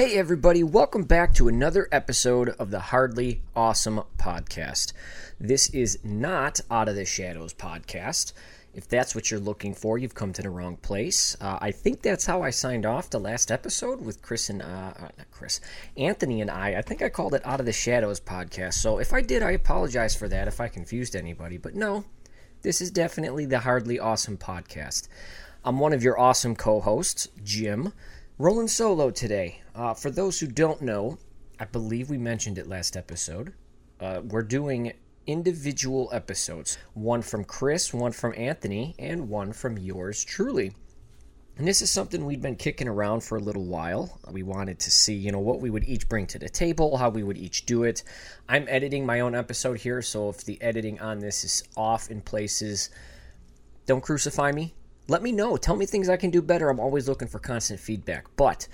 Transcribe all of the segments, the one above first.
Hey, everybody, welcome back to another episode of the Hardly Awesome Podcast. This is not Out of the Shadows podcast. If that's what you're looking for, you've come to the wrong place. Uh, I think that's how I signed off the last episode with Chris and, uh, uh, not Chris, Anthony and I. I think I called it Out of the Shadows podcast. So if I did, I apologize for that if I confused anybody. But no, this is definitely the Hardly Awesome podcast. I'm one of your awesome co hosts, Jim, rolling solo today. Uh, for those who don't know, I believe we mentioned it last episode. Uh, we're doing individual episodes one from Chris, one from Anthony, and one from yours truly. And this is something we'd been kicking around for a little while. We wanted to see, you know, what we would each bring to the table, how we would each do it. I'm editing my own episode here, so if the editing on this is off in places, don't crucify me. Let me know. Tell me things I can do better. I'm always looking for constant feedback. But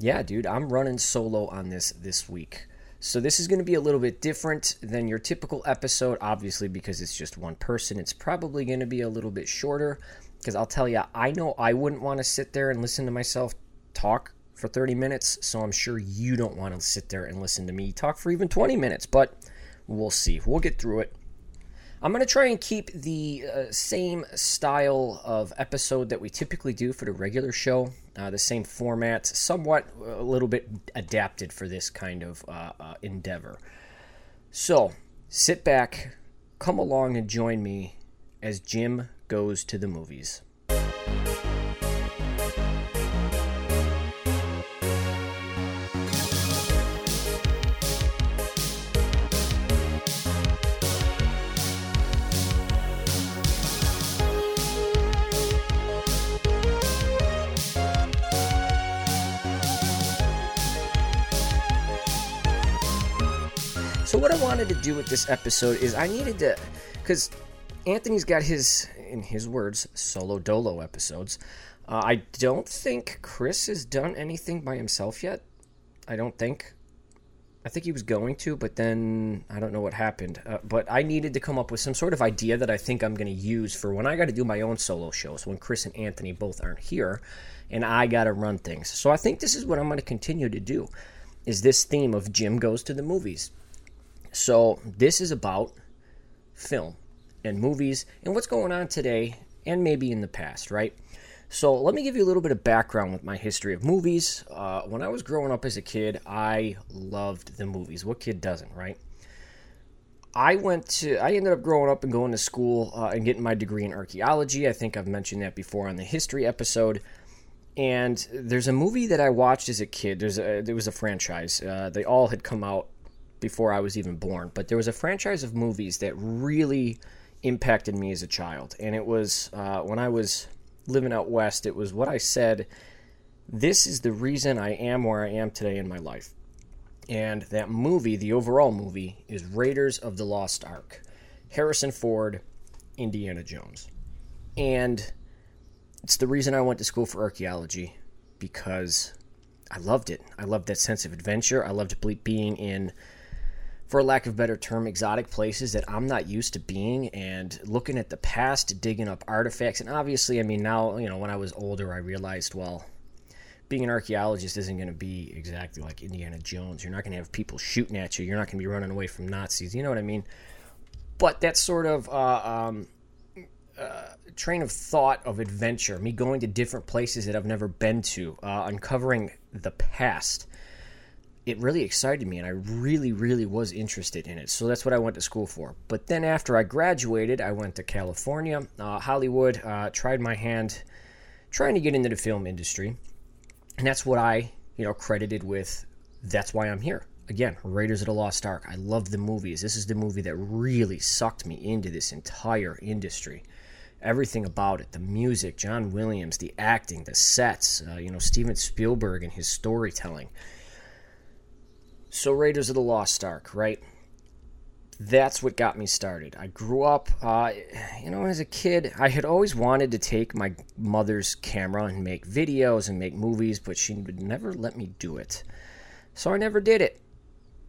yeah, dude, I'm running solo on this this week. So this is going to be a little bit different than your typical episode, obviously because it's just one person. It's probably going to be a little bit shorter because I'll tell you, I know I wouldn't want to sit there and listen to myself talk for 30 minutes, so I'm sure you don't want to sit there and listen to me talk for even 20 minutes, but we'll see. We'll get through it. I'm going to try and keep the uh, same style of episode that we typically do for the regular show, uh, the same format, somewhat a little bit adapted for this kind of uh, uh endeavor. So sit back, come along and join me as Jim goes to the movies. Do with this episode is I needed to, because Anthony's got his, in his words, solo dolo episodes. Uh, I don't think Chris has done anything by himself yet. I don't think. I think he was going to, but then I don't know what happened. Uh, but I needed to come up with some sort of idea that I think I'm going to use for when I got to do my own solo shows, when Chris and Anthony both aren't here, and I got to run things. So I think this is what I'm going to continue to do. Is this theme of Jim goes to the movies? So, this is about film and movies and what's going on today and maybe in the past, right? So, let me give you a little bit of background with my history of movies. Uh, when I was growing up as a kid, I loved the movies. What kid doesn't, right? I went to, I ended up growing up and going to school uh, and getting my degree in archaeology. I think I've mentioned that before on the history episode. And there's a movie that I watched as a kid. There's a, there was a franchise. Uh, they all had come out before I was even born. But there was a franchise of movies that really impacted me as a child, and it was uh, when I was living out west. It was what I said. This is the reason I am where I am today in my life. And that movie, the overall movie, is Raiders of the Lost Ark. Harrison Ford, Indiana Jones. And it's the reason I went to school for archaeology because I loved it. I loved that sense of adventure. I loved being in for lack of better term, exotic places that I'm not used to being and looking at the past, digging up artifacts. And obviously, I mean, now, you know, when I was older, I realized, well, being an archaeologist isn't going to be exactly like Indiana Jones. You're not going to have people shooting at you. You're not going to be running away from Nazis. You know what I mean? But that sort of uh, um, uh, train of thought of adventure, me going to different places that I've never been to, uh, uncovering the past it really excited me and I really, really was interested in it. So that's what I went to school for. But then after I graduated, I went to California, uh, Hollywood, uh, tried my hand trying to get into the film industry. And that's what I, you know, credited with that's why I'm here. Again, Raiders of the Lost Ark. I love the movies. This is the movie that really sucked me into this entire industry. Everything about it the music, John Williams, the acting, the sets, uh, you know, Steven Spielberg and his storytelling so Raiders of the Lost Ark, right? that's what got me started. I grew up, uh, you know, as a kid, I had always wanted to take my mother's camera and make videos and make movies, but she would never let me do it. So I never did it.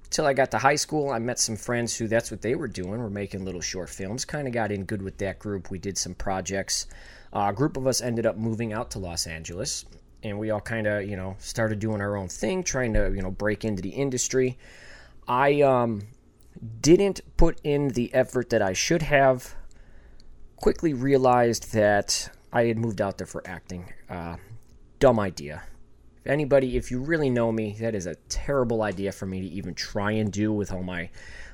Till I got to high school, I met some friends who that's what they were doing. We're making little short films. Kind of got in good with that group. We did some projects. Uh, a group of us ended up moving out to Los Angeles, and we all kind of, you know, started doing our own thing, trying to, you know, break into the industry. I um, didn't put in the effort that I should have. Quickly realized that I had moved out there for acting. Uh, dumb idea. If anybody, if you really know me, that is a terrible idea for me to even try and do with all my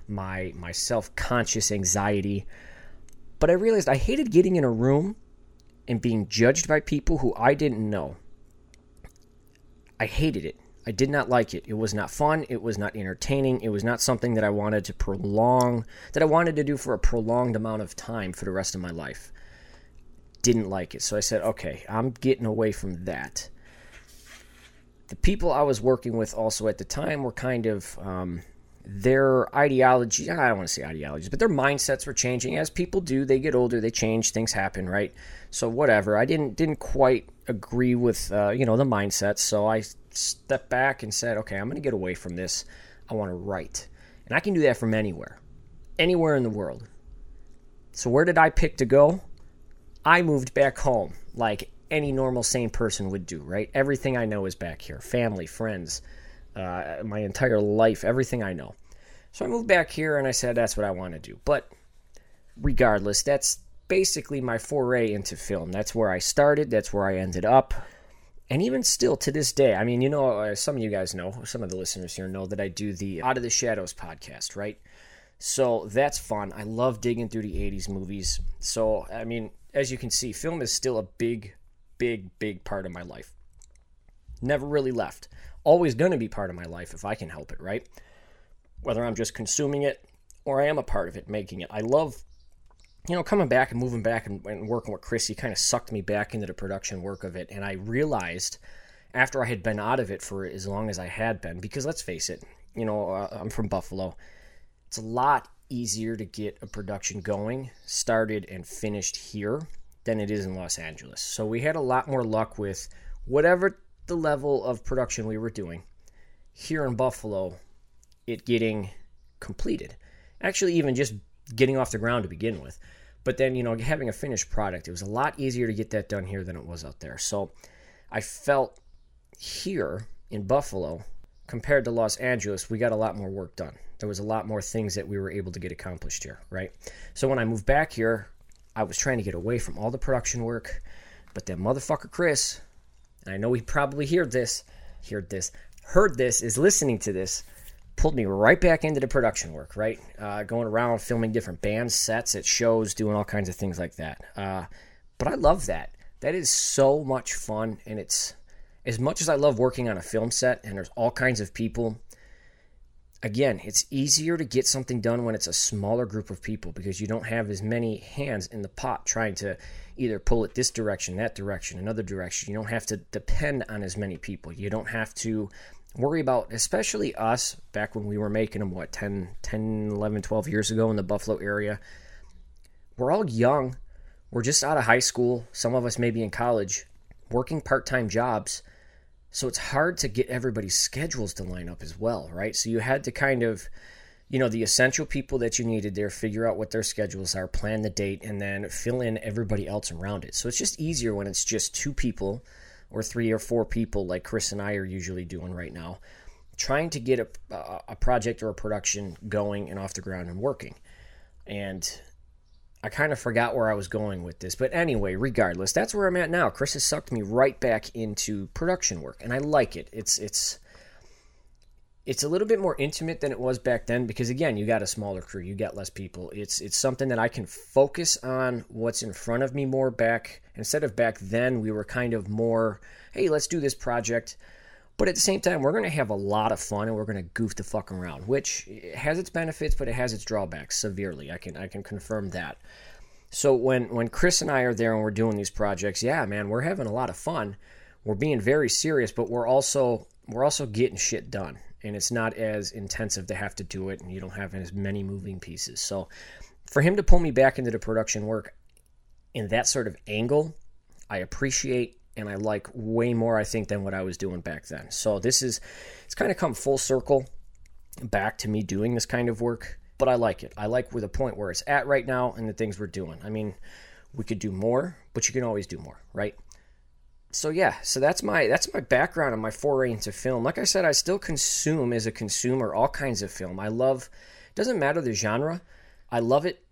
my my self-conscious anxiety. But I realized I hated getting in a room and being judged by people who I didn't know. I hated it. I did not like it. It was not fun. It was not entertaining. It was not something that I wanted to prolong, that I wanted to do for a prolonged amount of time for the rest of my life. Didn't like it. So I said, okay, I'm getting away from that. The people I was working with also at the time were kind of, um, their ideology, I don't want to say ideologies, but their mindsets were changing as people do. They get older, they change, things happen, right? So whatever. I didn't didn't quite agree with uh, you know the mindset, so I stepped back and said, okay, I'm going to get away from this. I want to write. And I can do that from anywhere, anywhere in the world. So, where did I pick to go? I moved back home like any normal, sane person would do, right? Everything I know is back here family, friends, uh, my entire life, everything I know. So, I moved back here and I said, that's what I want to do. But regardless, that's basically my foray into film. That's where I started, that's where I ended up and even still to this day, I mean, you know, uh, some of you guys know, some of the listeners here know that I do the Out of the Shadows podcast, right? So that's fun. I love digging through the 80s movies. So, I mean, as you can see, film is still a big, big, big part of my life. Never really left. Always going to be part of my life if I can help it, right? Whether I'm just consuming it or I am a part of it, making it. I love you know, coming back and moving back and, and working with Chris, he kind of sucked me back into the production work of it. And I realized after I had been out of it for as long as I had been, because let's face it, you know, uh, I'm from Buffalo. It's a lot easier to get a production going, started and finished here than it is in Los Angeles. So we had a lot more luck with whatever the level of production we were doing here in Buffalo, it getting completed. Actually, even just getting off the ground to begin with. But then, you know, having a finished product, it was a lot easier to get that done here than it was out there. So I felt here in Buffalo, compared to Los Angeles, we got a lot more work done. There was a lot more things that we were able to get accomplished here, right? So when I moved back here, I was trying to get away from all the production work, but that motherfucker Chris, and I know he probably heard this, heard this, heard this, is listening to this pulled me right back into the production work, right? Uh, going around filming different band sets at shows, doing all kinds of things like that. Uh, but I love that. That is so much fun. And it's as much as I love working on a film set and there's all kinds of people. Again, it's easier to get something done when it's a smaller group of people because you don't have as many hands in the pot trying to either pull it this direction, that direction, another direction. You don't have to depend on as many people. You don't have to worry about, especially us back when we were making them, what, 10, 10, 11, 12 years ago in the Buffalo area. We're all young. We're just out of high school. Some of us maybe in college, working part time jobs. So it's hard to get everybody's schedules to line up as well, right? So you had to kind of, you know, the essential people that you needed there, figure out what their schedules are, plan the date, and then fill in everybody else around it. So it's just easier when it's just two people or three or four people like Chris and I are usually doing right now, trying to get a, a project or a production going and off the ground and working. And I kind of forgot where I was going with this. But anyway, regardless, that's where I'm at now. Chris has sucked me right back into production work, and I like it. It's it's it's a little bit more intimate than it was back then because again, you got a smaller crew, you got less people. It's it's something that I can focus on what's in front of me more back instead of back then we were kind of more, hey, let's do this project. But at the same time, we're going to have a lot of fun and we're going to goof the fuck around, which has its benefits, but it has its drawbacks severely. I can I can confirm that. So when when Chris and I are there and we're doing these projects, yeah, man, we're having a lot of fun. We're being very serious, but we're also we're also getting shit done and it's not as intensive to have to do it, and you don't have as many moving pieces. So, for him to pull me back into the production work in that sort of angle, I appreciate and I like way more, I think, than what I was doing back then. So, this is, it's kind of come full circle back to me doing this kind of work, but I like it. I like where the point where it's at right now and the things we're doing. I mean, we could do more, but you can always do more, right? So yeah, so that's my that's my background and my foray into film. Like I said, I still consume as a consumer all kinds of film. I love doesn't matter the genre. I love it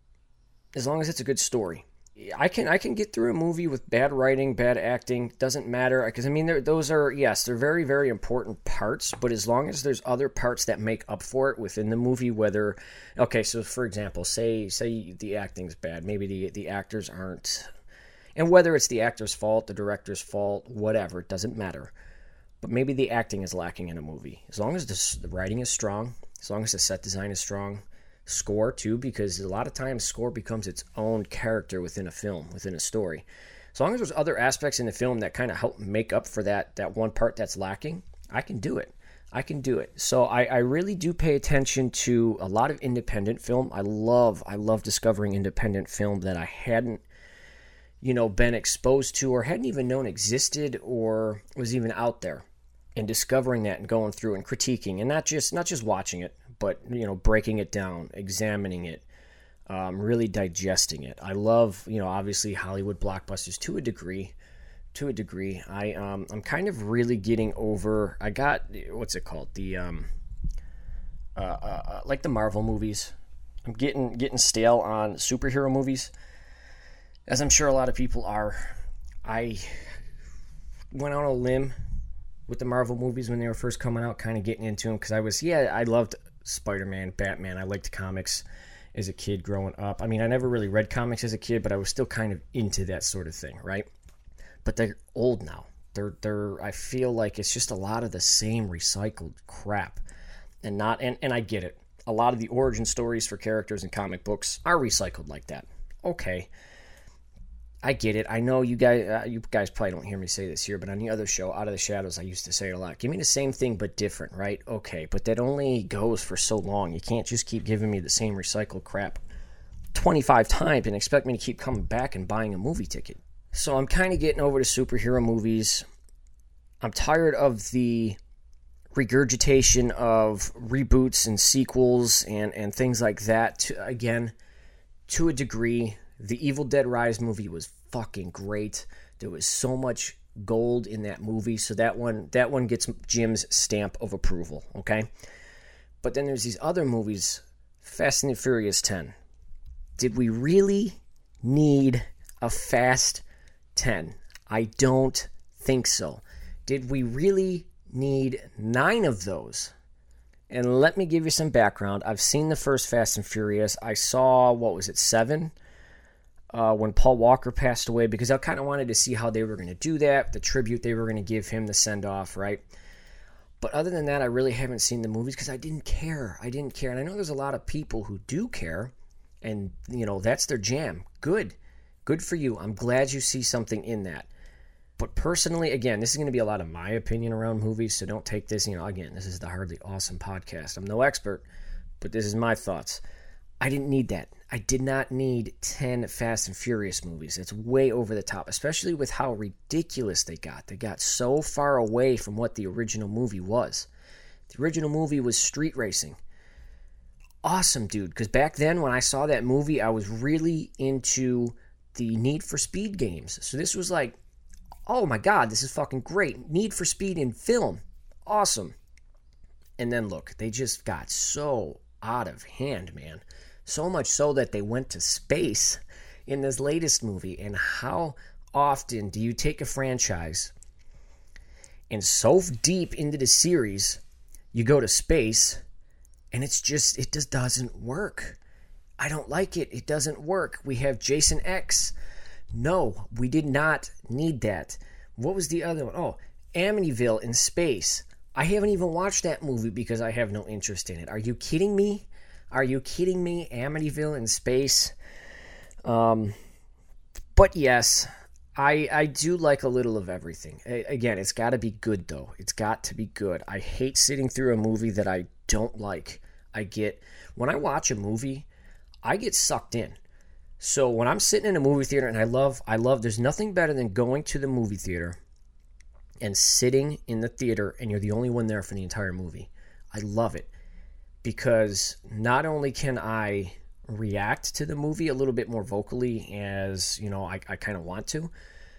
as long as it's a good story. I can I can get through a movie with bad writing, bad acting, doesn't matter because I mean those are yes, they're very very important parts, but as long as there's other parts that make up for it within the movie whether okay, so for example, say say the acting's bad, maybe the the actors aren't and whether it's the actor's fault, the director's fault, whatever, it doesn't matter. But maybe the acting is lacking in a movie. As long as the, writing is strong, as long as the set design is strong, score too, because a lot of times score becomes its own character within a film, within a story. As long as there's other aspects in the film that kind of help make up for that that one part that's lacking, I can do it. I can do it. So I, I really do pay attention to a lot of independent film. I love I love discovering independent film that I hadn't you know, been exposed to or hadn't even known existed or was even out there and discovering that and going through and critiquing and not just not just watching it but you know breaking it down examining it um, really digesting it. I love you know obviously hollywood blockbusters to a degree to a degree. I um, i'm kind of really getting over i got what's it called? The um uh, uh, uh like the marvel movies. I'm getting getting stale on superhero movies as I'm sure a lot of people are, I went on a limb with the Marvel movies when they were first coming out, kind of getting into them because I was, yeah, I loved Spider Man, Batman. I liked comics as a kid growing up. I mean, I never really read comics as a kid, but I was still kind of into that sort of thing, right? But they're old now. They're, they're, I feel like it's just a lot of the same recycled crap. And not, and, and I get it. A lot of the origin stories for characters in comic books are recycled like that. Okay I get it. I know you guys. Uh, you guys probably don't hear me say this here, but on the other show, Out of the Shadows, I used to say it a lot. Give me the same thing but different, right? Okay, but that only goes for so long. You can't just keep giving me the same recycled crap 25 times and expect me to keep coming back and buying a movie ticket. So I'm kind of getting over to superhero movies. I'm tired of the regurgitation of reboots and sequels and and things like that. To, again, to a degree the Evil Dead Rise movie was fucking great. There was so much gold in that movie, so that one that one gets Jim's stamp of approval, okay? But then there's these other movies, Fast and Furious 10. Did we really need a Fast 10? I don't think so. Did we really need 9 of those? And let me give you some background. I've seen the first Fast and Furious. I saw what was it, 7? Uh, when Paul Walker passed away because I kind of wanted to see how they were going to do that, the tribute they were going to give him, the send off, right? But other than that, I really haven't seen the movies because I didn't care. I didn't care. And I know there's a lot of people who do care, and, you know, that's their jam. Good. Good for you. I'm glad you see something in that. But personally, again, this is going to be a lot of my opinion around movies, so don't take this, you know, again, this is the Hardly Awesome podcast. I'm no expert, but this is my thoughts. I didn't need that. I did not need 10 Fast and Furious movies. It's way over the top, especially with how ridiculous they got. They got so far away from what the original movie was. The original movie was street racing. Awesome, dude. Because back then, when I saw that movie, I was really into the Need for Speed games. So this was like, oh my God, this is fucking great. Need for Speed in film. Awesome. And then look, they just got so out of hand, man. So much so that they went to space in this latest movie. And how often do you take a franchise and so deep into the series, you go to space and it's just, it just doesn't work. I don't like it. It doesn't work. We have Jason X. No, we did not need that. What was the other one? Oh, Amityville in space. I haven't even watched that movie because I have no interest in it. Are you kidding me? Are you kidding me? Amityville in space. Um, but yes, I I do like a little of everything. A- again, it's got to be good though. It's got to be good. I hate sitting through a movie that I don't like. I get when I watch a movie, I get sucked in. So when I'm sitting in a movie theater and I love I love there's nothing better than going to the movie theater and sitting in the theater and you're the only one there for the entire movie. I love it because not only can I react to the movie a little bit more vocally as, you know, I, I kind of want to,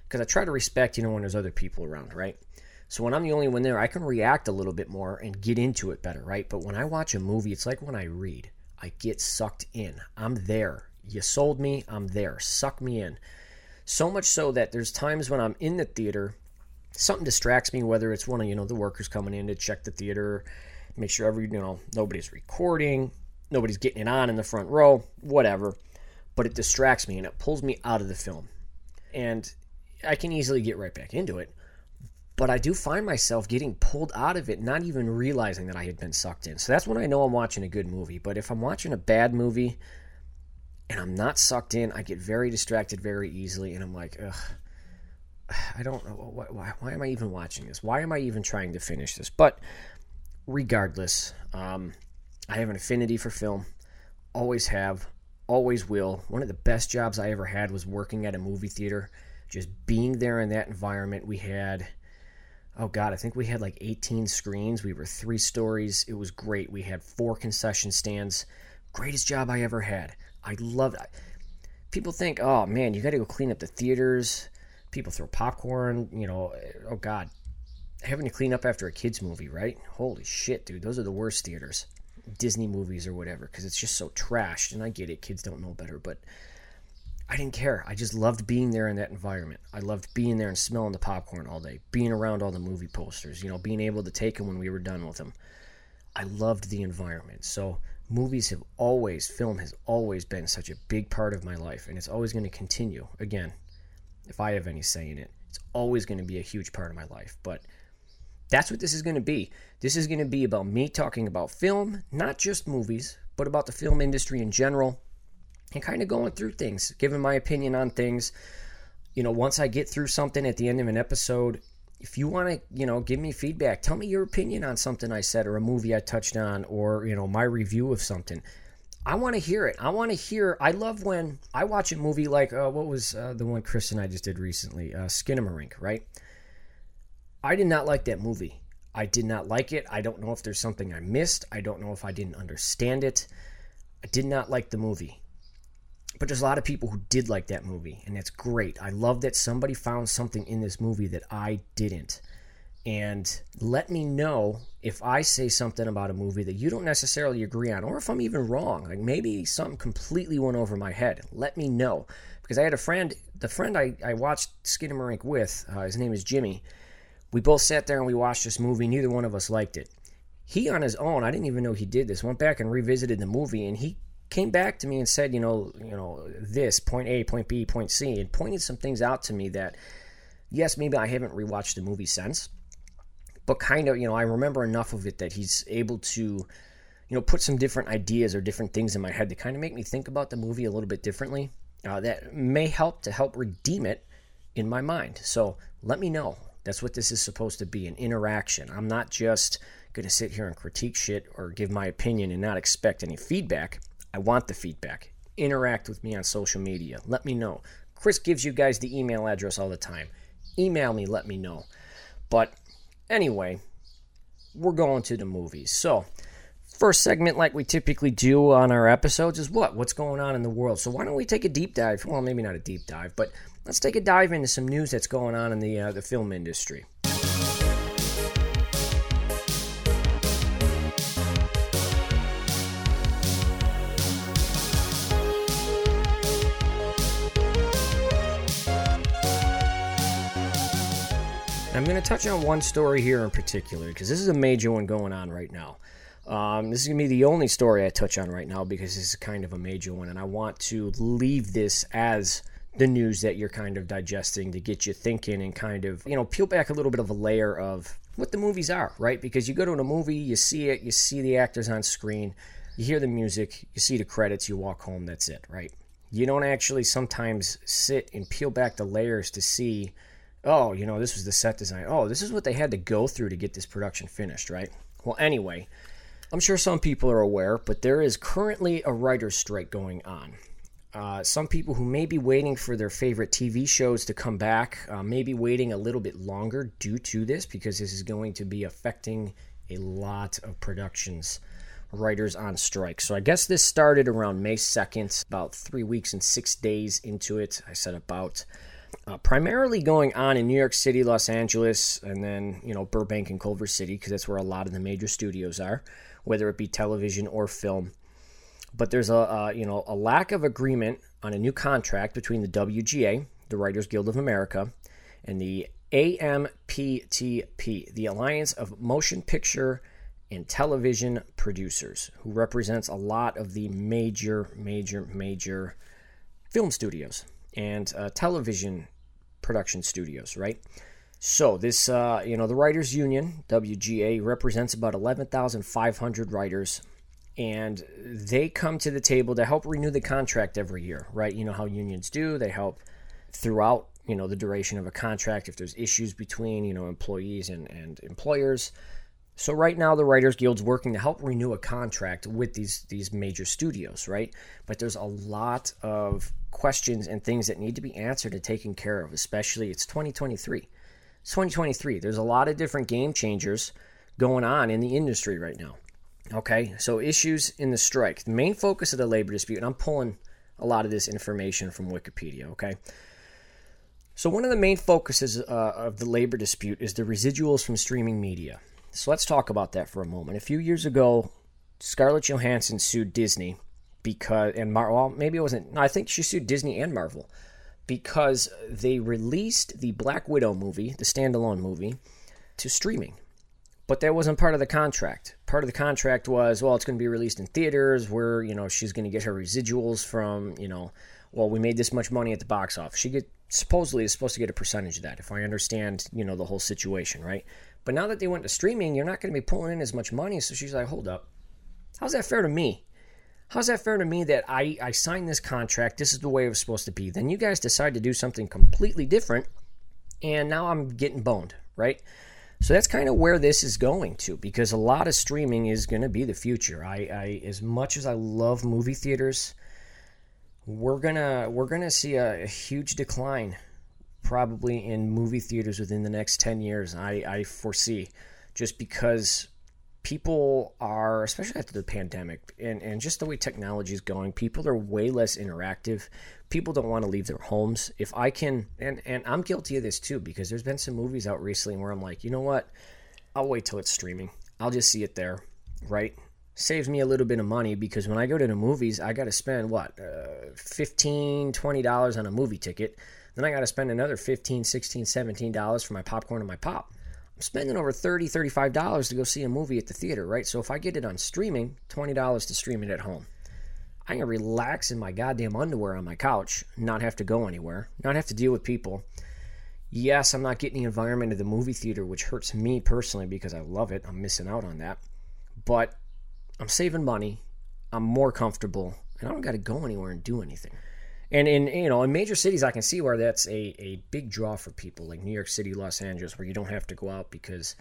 because I try to respect, you know, when there's other people around, right? So when I'm the only one there, I can react a little bit more and get into it better, right? But when I watch a movie, it's like when I read. I get sucked in. I'm there. You sold me, I'm there. Suck me in. So much so that there's times when I'm in the theater, something distracts me, whether it's one of, you know, the workers coming in to check the theater, make sure every, you know, nobody's recording, nobody's getting it on in the front row, whatever. But it distracts me and it pulls me out of the film. And I can easily get right back into it but I do find myself getting pulled out of it, not even realizing that I had been sucked in. So that's when I know I'm watching a good movie. But if I'm watching a bad movie and I'm not sucked in, I get very distracted very easily, and I'm like, ugh. I don't know why, why, why am I even watching this? Why am I even trying to finish this? But regardless, um, I have an affinity for film. Always have, always will. One of the best jobs I ever had was working at a movie theater. Just being there in that environment, we had oh god i think we had like 18 screens we were three stories it was great we had four concession stands greatest job i ever had i love that people think oh man you got to go clean up the theaters people throw popcorn you know oh god having to clean up after a kids movie right holy shit dude those are the worst theaters disney movies or whatever because it's just so trashed and i get it kids don't know better but I didn't care. I just loved being there in that environment. I loved being there and smelling the popcorn all day, being around all the movie posters, you know, being able to take them when we were done with them. I loved the environment. So, movies have always, film has always been such a big part of my life, and it's always going to continue. Again, if I have any say in it, it's always going to be a huge part of my life. But that's what this is going to be. This is going to be about me talking about film, not just movies, but about the film industry in general and kind of going through things, giving my opinion on things. You know, once I get through something at the end of an episode, if you want to, you know, give me feedback, tell me your opinion on something I said or a movie I touched on or, you know, my review of something. I want to hear it. I want to hear. I love when I watch a movie like uh, what was uh, the one Chris and I just did recently, uh, Skinamarink, right? I did not like that movie. I did not like it. I don't know if there's something I missed. I don't know if I didn't understand it. I did not like the movie. But there's a lot of people who did like that movie, and that's great. I love that somebody found something in this movie that I didn't. And let me know if I say something about a movie that you don't necessarily agree on, or if I'm even wrong. Like maybe something completely went over my head. Let me know. Because I had a friend, the friend I, I watched Skinamarink with, uh, his name is Jimmy. We both sat there and we watched this movie. Neither one of us liked it. He, on his own, I didn't even know he did this, went back and revisited the movie, and he came back to me and said, you know, you know, this point A, point B, point C, and pointed some things out to me that, yes, maybe I haven't rewatched the movie since, but kind of, you know, I remember enough of it that he's able to, you know, put some different ideas or different things in my head to kind of make me think about the movie a little bit differently. Uh, that may help to help redeem it in my mind. So let me know. That's what this is supposed to be an interaction. I'm not just going to sit here and critique shit or give my opinion and not expect any feedback. I want the feedback. Interact with me on social media. Let me know. Chris gives you guys the email address all the time. Email me, let me know. But anyway, we're going to the movies. So, first segment, like we typically do on our episodes, is what? What's going on in the world? So, why don't we take a deep dive? Well, maybe not a deep dive, but let's take a dive into some news that's going on in the uh, the film industry. I'm going to touch on one story here in particular because this is a major one going on right now. Um, this is going to be the only story I touch on right now because this is kind of a major one, and I want to leave this as the news that you're kind of digesting to get you thinking and kind of, you know, peel back a little bit of a layer of what the movies are, right? Because you go to a movie, you see it, you see the actors on screen, you hear the music, you see the credits, you walk home, that's it, right? You don't actually sometimes sit and peel back the layers to see, oh, you know, this was the set design. Oh, this is what they had to go through to get this production finished, right? Well, anyway, I'm sure some people are aware, but there is currently a writer's strike going on. Uh, some people who may be waiting for their favorite TV shows to come back uh, may be waiting a little bit longer due to this because this is going to be affecting a lot of productions, writers on strike. So I guess this started around May 2nd, about three weeks and six days into it. I said about. Uh, primarily going on in New York City, Los Angeles, and then, you know, Burbank and Culver City, because that's where a lot of the major studios are, whether it be television or film but there's a, a, you know a lack of agreement on a new contract between the WGA, the Writers Guild of America, and the AMPTP, the Alliance of Motion Picture and Television Producers, who represents a lot of the major, major, major film studios and uh, television production studios, right? So this, uh, you know, the Writers Union (WGA) represents about 11,500 writers and they come to the table to help renew the contract every year, right? You know how unions do. They help throughout, you know, the duration of a contract if there's issues between, you know, employees and, and employers. So right now the Writers Guild's working to help renew a contract with these these major studios, right? But there's a lot of questions and things that need to be answered and taken care of, especially it's 2023. It's 2023. There's a lot of different game changers going on in the industry right now. Okay, so issues in the strike. The main focus of the labor dispute, and I'm pulling a lot of this information from Wikipedia, okay? So, one of the main focuses uh, of the labor dispute is the residuals from streaming media. So, let's talk about that for a moment. A few years ago, Scarlett Johansson sued Disney because, and Mar- well, maybe it wasn't, no, I think she sued Disney and Marvel because they released the Black Widow movie, the standalone movie, to streaming but that wasn't part of the contract. Part of the contract was, well, it's going to be released in theaters where, you know, she's going to get her residuals from, you know, well, we made this much money at the box office. She get supposedly is supposed to get a percentage of that if I understand, you know, the whole situation, right? But now that they went to streaming, you're not going to be pulling in as much money. So she's like, hold up. How's that fair to me? How's that fair to me that I, I signed this contract? This is the way it was supposed to be. Then you guys decide to do something completely different, and now I'm getting boned, right? So that's kind of where this is going to, because a lot of streaming is going to be the future. I, I, as much as I love movie theaters, we're gonna we're gonna see a, a huge decline, probably in movie theaters within the next ten years. I, I foresee, just because people are, especially after the pandemic and, and just the way technology is going, people are way less interactive. People don't want to leave their homes. If I can, and, and I'm guilty of this too, because there's been some movies out recently where I'm like, you know what? I'll wait till it's streaming. I'll just see it there, right? Saves me a little bit of money because when I go to the movies, I got to spend what, uh, $15, $20 on a movie ticket. Then I got to spend another $15, $16, $17 for my popcorn and my pop. I'm spending over $30, $35 to go see a movie at the theater, right? So if I get it on streaming, $20 to stream it at home. I can relax in my goddamn underwear on my couch, not have to go anywhere, not have to deal with people. Yes, I'm not getting the environment of the movie theater, which hurts me personally because I love it. I'm missing out on that. But I'm saving money. I'm more comfortable, and I don't got to go anywhere and do anything. And in you know in major cities, I can see where that's a, a big draw for people, like New York City, Los Angeles, where you don't have to go out because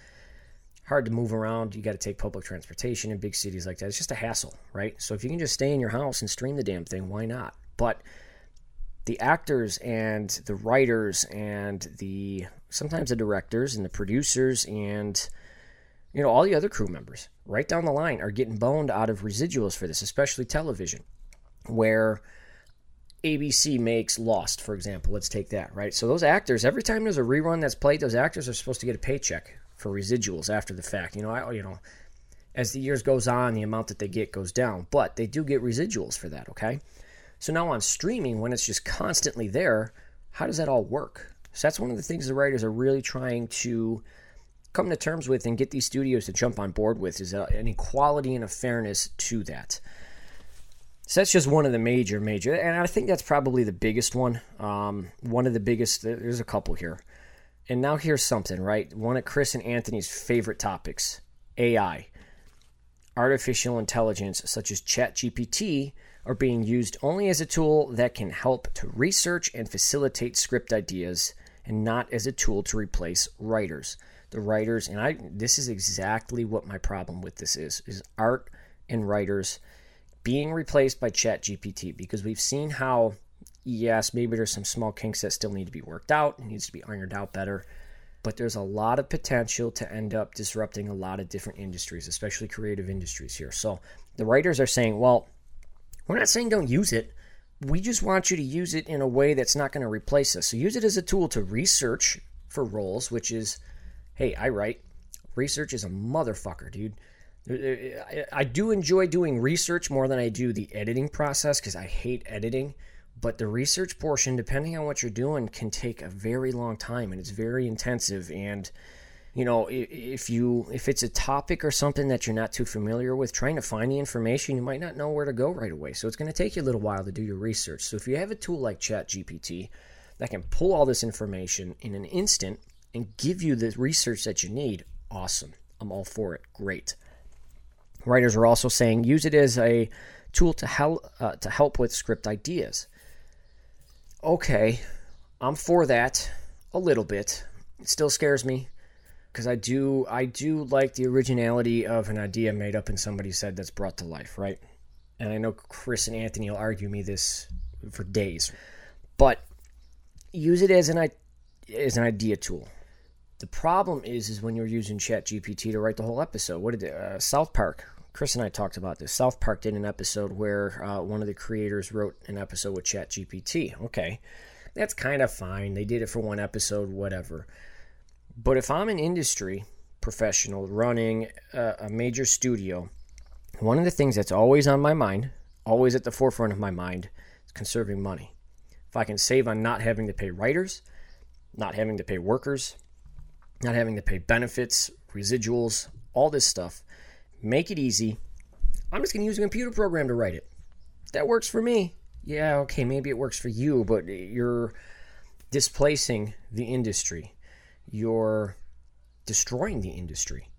hard to move around. You got to take public transportation in big cities like that. It's just a hassle, right? So if you can just stay in your house and stream the damn thing, why not? But the actors and the writers and the sometimes the directors and the producers and you know all the other crew members right down the line are getting boned out of residuals for this, especially television, where ABC makes Lost, for example. Let's take that, right? So those actors, every time there's a rerun that's played, those actors are supposed to get a paycheck for residuals after the fact. You know, I you know, as the years goes on, the amount that they get goes down, but they do get residuals for that, okay? So now on streaming, when it's just constantly there, how does that all work? So that's one of the things the writers are really trying to come to terms with and get these studios to jump on board with is an equality and a fairness to that. So that's just one of the major, major, and I think that's probably the biggest one. Um, one of the biggest. There's a couple here, and now here's something, right? One of Chris and Anthony's favorite topics: AI, artificial intelligence, such as ChatGPT, are being used only as a tool that can help to research and facilitate script ideas and not as a tool to replace writers. The writers, and I this is exactly what my problem with this is, is art and writers being replaced by ChatGPT because we've seen how yes, maybe there's some small kinks that still need to be worked out, it needs to be ironed out better. But there's a lot of potential to end up disrupting a lot of different industries, especially creative industries here. So the writers are saying, well, we're not saying don't use it. We just want you to use it in a way that's not going to replace us. So use it as a tool to research for roles, which is, hey, I write. Research is a motherfucker, dude. Uh, uh, I do enjoy doing research more than I do the editing process because I hate editing. But the research portion, depending on what you're doing, can take a very long time and it's very intensive. And you know, if you if it's a topic or something that you're not too familiar with, trying to find the information, you might not know where to go right away. So it's going to take you a little while to do your research. So if you have a tool like ChatGPT that can pull all this information in an instant and give you the research that you need, awesome. I'm all for it. Great. Writers are also saying use it as a tool to help uh, to help with script ideas. Okay, I'm for that a little bit. It still scares me because I do I do like the originality of an idea made up and somebody said that's brought to life, right? And I know Chris and Anthony will argue me this for days, but use it as an as an idea tool. The problem is, is when you're using ChatGPT to write the whole episode. What did it, uh, South Park? Chris and I talked about this. South Park did an episode where uh, one of the creators wrote an episode with ChatGPT. Okay, that's kind of fine. They did it for one episode, whatever. But if I'm an industry professional running a, a major studio, one of the things that's always on my mind, always at the forefront of my mind, is conserving money. If I can save on not having to pay writers, not having to pay workers, not having to pay benefits, residuals, all this stuff, make it easy. I'm just going to use a computer program to write it. That works for me. Yeah, okay, maybe it works for you, but you're displacing the industry you're destroying the industry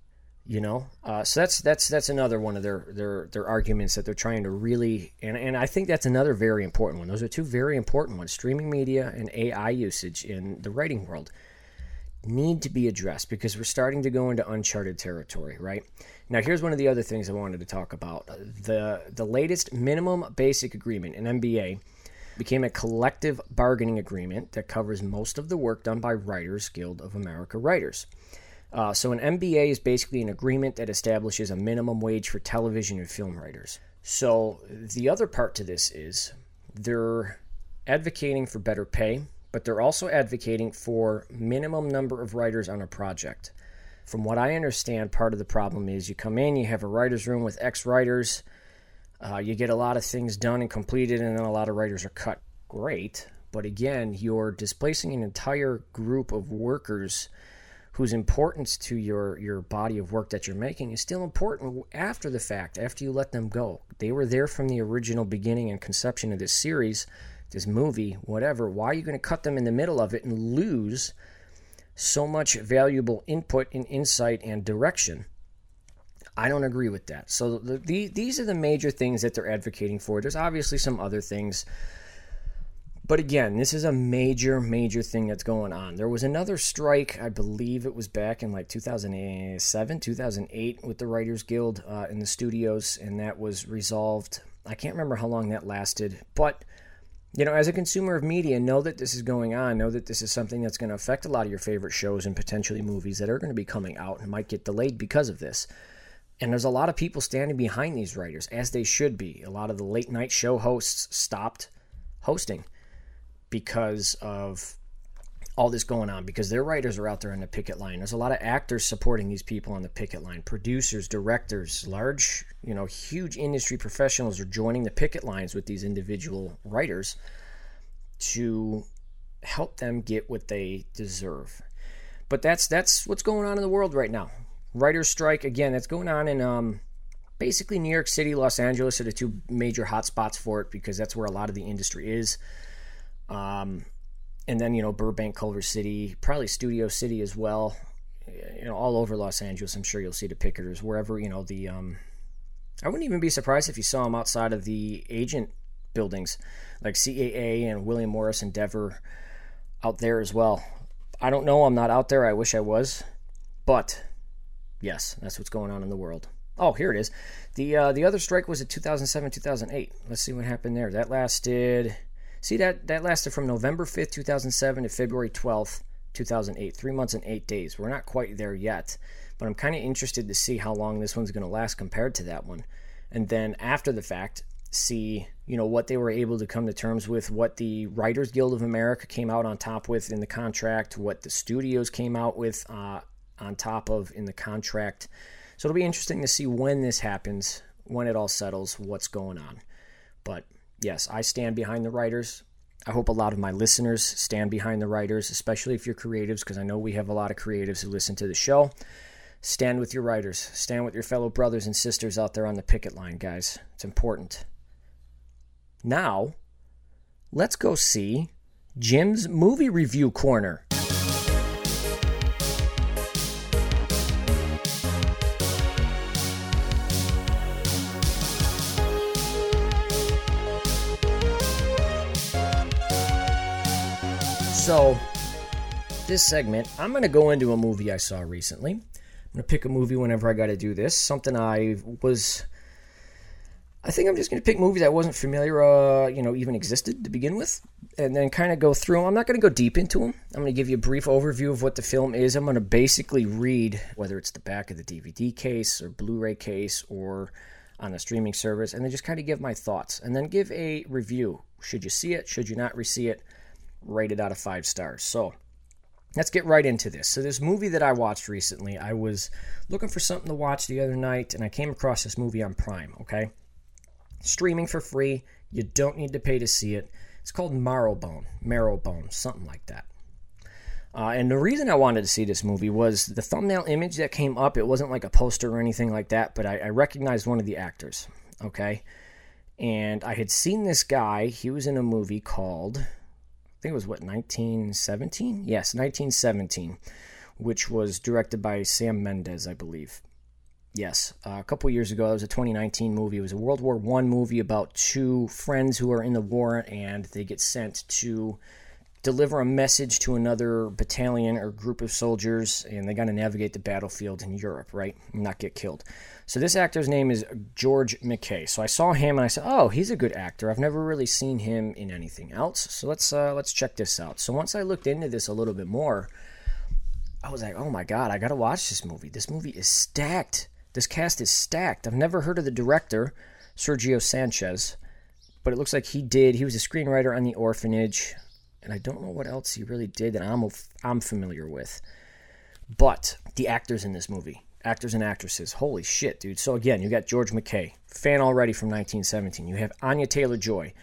you know uh, so that's that's that's another one of their their their arguments that they're trying to really and, and i think that's another very important one those are two very important ones streaming media and ai usage in the writing world need to be addressed because we're starting to go into uncharted territory right now here's one of the other things i wanted to talk about the the latest minimum basic agreement in mba became a collective bargaining agreement that covers most of the work done by Writers Guild of America writers. Uh, so, an MBA is basically an agreement that establishes a minimum wage for television and film writers. So, the other part to this is they're advocating for better pay, but they're also advocating for minimum number of writers on a project. From what I understand, part of the problem is you come in, you have a writer's room with X writers, uh, you get a lot of things done and completed, and then a lot of writers are cut. Great. But again, you're displacing an entire group of workers whose importance to your, your body of work that you're making is still important after the fact, after you let them go. They were there from the original beginning and conception of this series, this movie, whatever. Why are you going to cut them in the middle of it and lose so much valuable input and insight and direction? I don't agree with that. So the, the, these are the major things that they're advocating for. There's obviously some other things. But again, this is a major, major thing that's going on. There was another strike, I believe it was back in like 2007, 2008, with the Writers Guild uh, in the studios, and that was resolved. I can't remember how long that lasted, but you know, as a consumer of media, know that this is going on. Know that this is something that's going to affect a lot of your favorite shows and potentially movies that are going to be coming out and might get delayed because of this. And there's a lot of people standing behind these writers, as they should be. A lot of the late night show hosts stopped hosting because of all this going on, because their writers are out there on the picket line. There's a lot of actors supporting these people on the picket line, producers, directors, large, you know, huge industry professionals are joining the picket lines with these individual writers to help them get what they deserve. But that's that's what's going on in the world right now writer's strike again that's going on in um, basically New York City, Los Angeles are the two major hotspots for it because that's where a lot of the industry is. Um, and then you know Burbank, Culver City, probably Studio City as well. You know, all over Los Angeles, I'm sure you'll see the picketers wherever you know the um, I wouldn't even be surprised if you saw them outside of the agent buildings, like CAA and William Morris Endeavor out there as well. I don't know. I'm not out there. I wish I was. But yes, that's what's going on in the world. Oh, here it is. The uh, the other strike was in 2007 2008. Let's see what happened there. That lasted. See that that lasted from November 5th 2007 to February 12th 2008. Three months and eight days. We're not quite there yet, but I'm kind of interested to see how long this one's going to last compared to that one. And then after the fact, see you know what they were able to come to terms with what the writers guild of america came out on top with in the contract what the studios came out with uh, on top of in the contract so it'll be interesting to see when this happens when it all settles what's going on but yes i stand behind the writers. I hope a lot of my listeners stand behind the writers especially if you're creatives because i know we have a lot of creatives who listen to the show. Stand with your writers. Stand with your fellow brothers and sisters out there on the picket line guys. It's important. Now, let's go see Jim's movie review corner. So, this segment, I'm going to go into a movie I saw recently. I'm going to pick a movie whenever I got to do this, something I was I think I'm just going to pick movies I wasn't familiar, uh, you know, even existed to begin with, and then kind of go through them. I'm not going to go deep into them. I'm going to give you a brief overview of what the film is. I'm going to basically read whether it's the back of the DVD case or Blu-ray case or on a streaming service, and then just kind of give my thoughts, and then give a review. Should you see it? Should you not see it? Rate it out of five stars. So let's get right into this. So, this movie that I watched recently, I was looking for something to watch the other night, and I came across this movie on Prime. Okay streaming for free. You don't need to pay to see it. It's called Marrowbone, Marrowbone, something like that. Uh, and the reason I wanted to see this movie was the thumbnail image that came up. It wasn't like a poster or anything like that, but I, I recognized one of the actors. Okay. And I had seen this guy. He was in a movie called, think it was what, 1917? Yes, 1917, which was directed by Sam Mendes, I believe. Yes, uh, a couple years ago, it was a 2019 movie. It was a World War One movie about two friends who are in the war and they get sent to deliver a message to another battalion or group of soldiers, and they got to navigate the battlefield in Europe, right, and not get killed. So this actor's name is George McKay. So I saw him and I said, "Oh, he's a good actor. I've never really seen him in anything else. So let's uh, let's check this out." So once I looked into this a little bit more, I was like, "Oh my god, I got to watch this movie. This movie is stacked." This cast is stacked. I've never heard of the director, Sergio Sanchez, but it looks like he did. He was a screenwriter on The Orphanage, and I don't know what else he really did that I'm I'm familiar with. But the actors in this movie, actors and actresses, holy shit, dude. So again, you got George McKay, fan already from 1917. You have Anya Taylor Joy.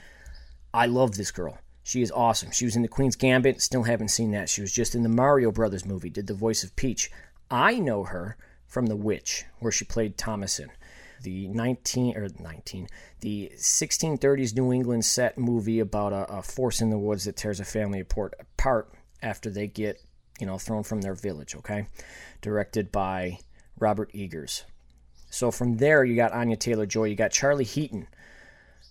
I love this girl. She is awesome. She was in The Queen's Gambit. Still haven't seen that. She was just in the Mario Brothers movie. Did the voice of Peach. I know her from The Witch, where she played Thomasin. The 19 or 19, the 1630s New England set movie about a, a force in the woods that tears a family apart after they get, you know, thrown from their village. Okay, directed by Robert Eggers. So from there, you got Anya Taylor Joy, you got Charlie Heaton.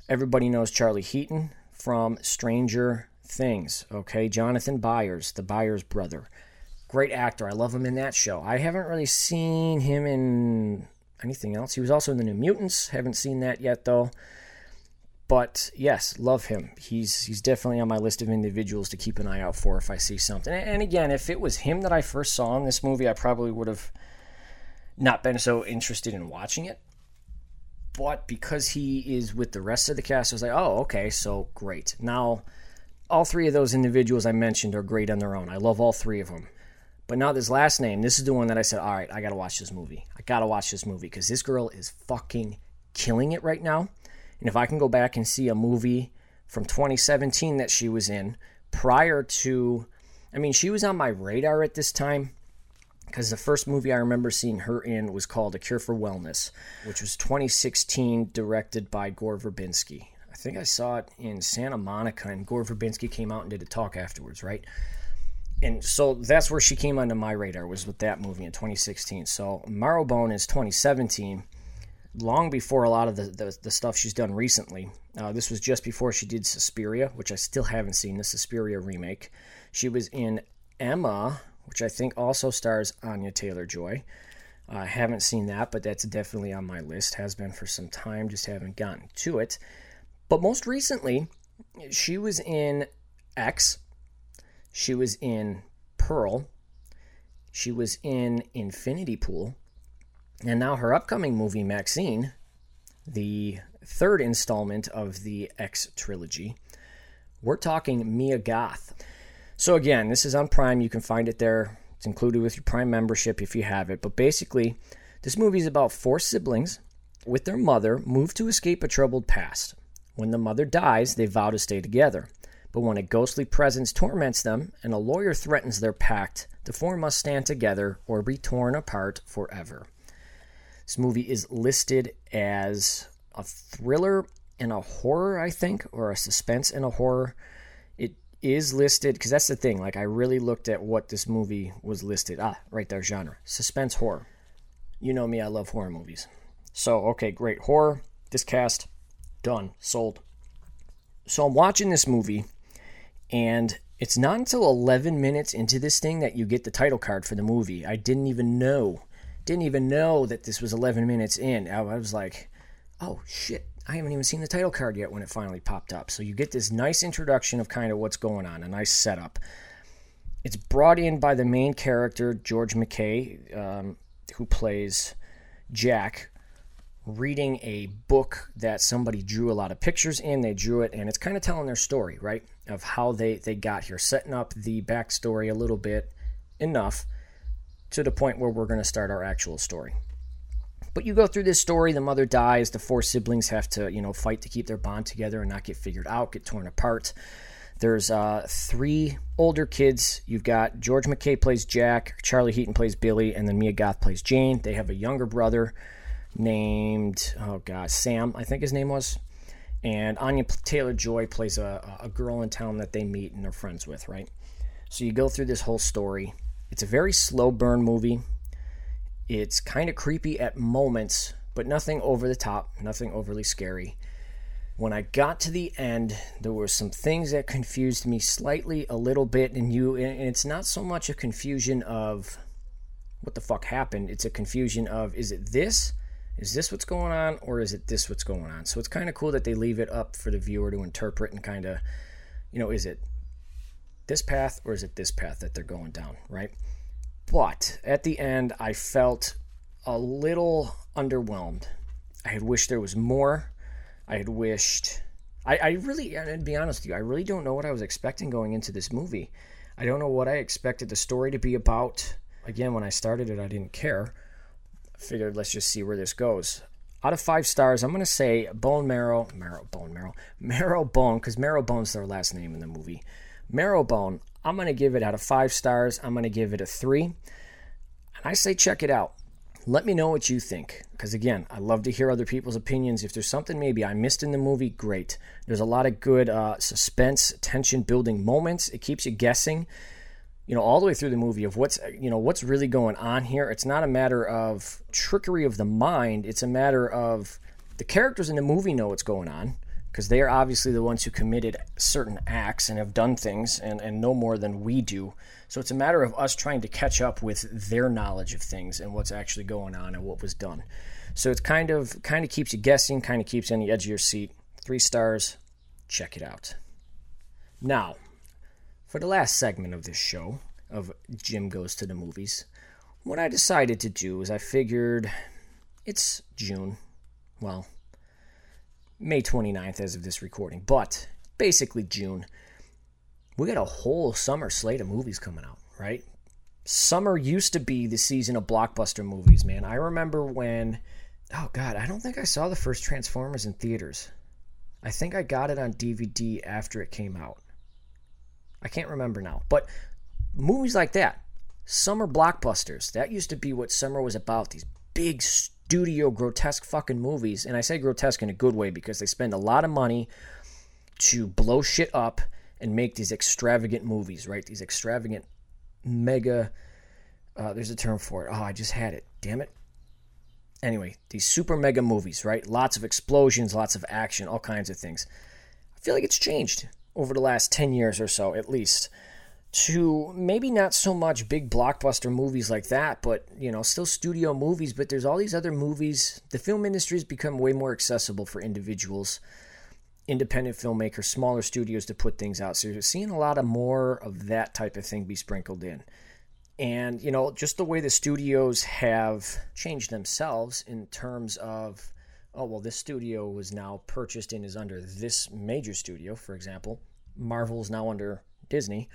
Everybody knows Charlie Heaton from Stranger Things. Okay, Jonathan Byers, the Byers brother. Great actor. I love him in that show. I haven't really seen him in anything else. He was also in the New Mutants. Haven't seen that yet though. But yes, love him. He's he's definitely on my list of individuals to keep an eye out for if I see something. And again, if it was him that I first saw in this movie, I probably would have not been so interested in watching it. But because he is with the rest of the cast, I was like, oh, okay, so great. Now, all three of those individuals I mentioned are great on their own. I love all three of them. But now this last name, this is the one that I said, all right, I got to watch this movie. I got to watch this movie because this girl is fucking killing it right now. And if I can go back and see a movie from 2017 that she was in prior to, I mean, she was on my radar at this time because the first movie I remember seeing her in was called A Cure for Wellness, which was 2016, directed by Gore Verbinski. I think I saw it in Santa Monica, and Gore Verbinski came out and did a talk afterwards, right? and so that's where she came onto my radar was with that movie in 2016. So Marrowbone is 2017. long before a lot of the, the, the stuff she's done recently. Uh, this was just before she did Suspiria, which I still haven't seen, the Suspiria remake. She was in Emma, which I think also stars Anya Taylor Joy. I uh, haven't seen that, but that's definitely on my list. Has been for some time, just haven't gotten to it. But most recently, she was in X. She was in Pearl. She was in Infinity Pool. And now her upcoming movie, Maxine, the third installment of the X trilogy. We're talking Mia Goth. So, again, this is on Prime. You can find it there. It's included with your Prime membership if you have it. But basically, this movie is about four siblings with their mother move to escape a troubled past. When the mother dies, they vow to stay together. But when a ghostly presence torments them and a lawyer threatens their pact, the four must stand together or be torn apart forever. This movie is listed as a thriller and a horror, I think, or a suspense and a horror. Is listed because that's the thing. Like, I really looked at what this movie was listed. Ah, right there, genre suspense horror. You know me, I love horror movies. So, okay, great. Horror, this cast, done, sold. So, I'm watching this movie, and it's not until 11 minutes into this thing that you get the title card for the movie. I didn't even know didn't even know that this was 11 minutes in. I was like, oh shit, I haven't even seen the title card yet when it finally popped up. So you get this nice introduction of kind of what's going on, a nice setup. It's brought in by the main character, George McKay, um, who plays Jack, reading a book that somebody drew a lot of pictures in. They drew it, and it's kind of telling their story, right? Of how they, they got here, setting up the backstory a little bit enough to the point where we're going to start our actual story. But you go through this story, the mother dies, the four siblings have to, you know, fight to keep their bond together and not get figured out, get torn apart. There's uh, three older kids. You've got George McKay plays Jack, Charlie Heaton plays Billy, and then Mia Goth plays Jane. They have a younger brother named, oh God, Sam, I think his name was. And Anya Taylor Joy plays a, a girl in town that they meet and are friends with, right? So you go through this whole story. It's a very slow burn movie. It's kind of creepy at moments, but nothing over the top, nothing overly scary. When I got to the end, there were some things that confused me slightly a little bit, and you and it's not so much a confusion of what the fuck happened, it's a confusion of is it this? Is this what's going on, or is it this what's going on? So it's kind of cool that they leave it up for the viewer to interpret and kind of, you know, is it this path or is it this path that they're going down, right? But at the end, I felt a little underwhelmed. I had wished there was more. I had wished. I, I really, and to be honest with you, I really don't know what I was expecting going into this movie. I don't know what I expected the story to be about. Again, when I started it, I didn't care. I figured let's just see where this goes. Out of five stars, I'm going to say Bone Marrow, Marrow, Bone Marrow, Marrow Bone, because Marrow Bone's is their last name in the movie. Marrowbone, I'm going to give it out of five stars. I'm going to give it a three. And I say check it out. Let me know what you think. Because again, I love to hear other people's opinions. If there's something maybe I missed in the movie, great. There's a lot of good uh, suspense, tension building moments. It keeps you guessing, you know, all the way through the movie of what's, you know, what's really going on here. It's not a matter of trickery of the mind. It's a matter of the characters in the movie know what's going on because they are obviously the ones who committed certain acts and have done things and, and know more than we do. So it's a matter of us trying to catch up with their knowledge of things and what's actually going on and what was done. So it's kind of kind of keeps you guessing, kind of keeps you on the edge of your seat. Three stars, check it out. Now, for the last segment of this show of Jim Goes to the Movies, what I decided to do is I figured it's June. Well, May 29th as of this recording, but basically June. We got a whole summer slate of movies coming out, right? Summer used to be the season of blockbuster movies, man. I remember when, oh God, I don't think I saw the first Transformers in theaters. I think I got it on DVD after it came out. I can't remember now. But movies like that, summer blockbusters, that used to be what summer was about. These big, studio grotesque fucking movies. And I say grotesque in a good way because they spend a lot of money to blow shit up and make these extravagant movies, right? These extravagant mega uh, there's a term for it. Oh, I just had it. Damn it. Anyway, these super mega movies, right? Lots of explosions, lots of action, all kinds of things. I feel like it's changed over the last 10 years or so, at least, to maybe not so much big blockbuster movies like that, but, you know, still studio movies. But there's all these other movies. The film industry has become way more accessible for individuals, independent filmmakers, smaller studios to put things out. So you're seeing a lot of more of that type of thing be sprinkled in. And, you know, just the way the studios have changed themselves in terms of, oh, well, this studio was now purchased and is under this major studio, for example. Marvel's now under Disney.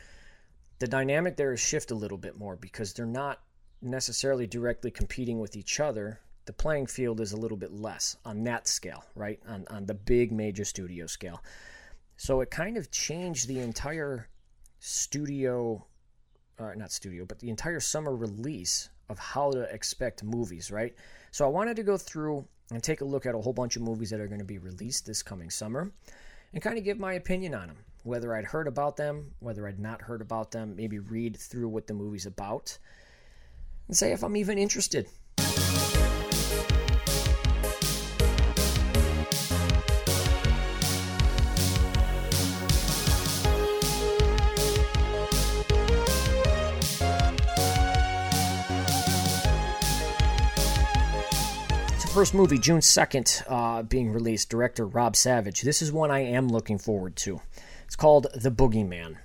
The dynamic there is shift a little bit more because they're not necessarily directly competing with each other. The playing field is a little bit less on that scale, right? On, on the big major studio scale. So it kind of changed the entire studio uh, not studio, but the entire summer release of how to expect movies, right? So I wanted to go through and take a look at a whole bunch of movies that are going to be released this coming summer and kind of give my opinion on them. Whether I'd heard about them, whether I'd not heard about them, maybe read through what the movie's about, and say if I'm even interested. first movie, June 2nd, uh, being released, director Rob Savage. This is one I am looking forward to. It's called The Boogeyman,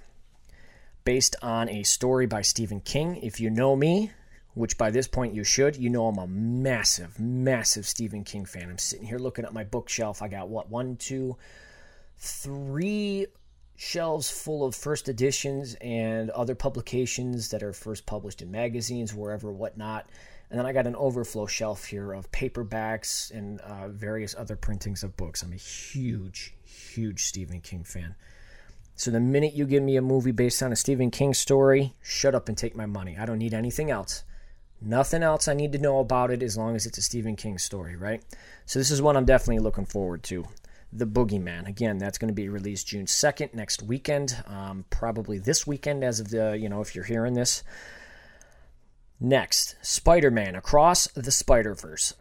based on a story by Stephen King. If you know me, which by this point you should, you know I'm a massive, massive Stephen King fan. I'm sitting here looking at my bookshelf. I got what, one, two, three shelves full of first editions and other publications that are first published in magazines, wherever, whatnot. And then I got an overflow shelf here of paperbacks and uh, various other printings of books. I'm a huge, huge Stephen King fan. So the minute you give me a movie based on a Stephen King story, shut up and take my money. I don't need anything else. Nothing else I need to know about it as long as it's a Stephen King story, right? So this is one I'm definitely looking forward to. The Boogeyman. Again, that's going to be released June 2nd, next weekend. Um, probably this weekend, as of the, you know, if you're hearing this. Next, Spider Man Across the Spider Verse.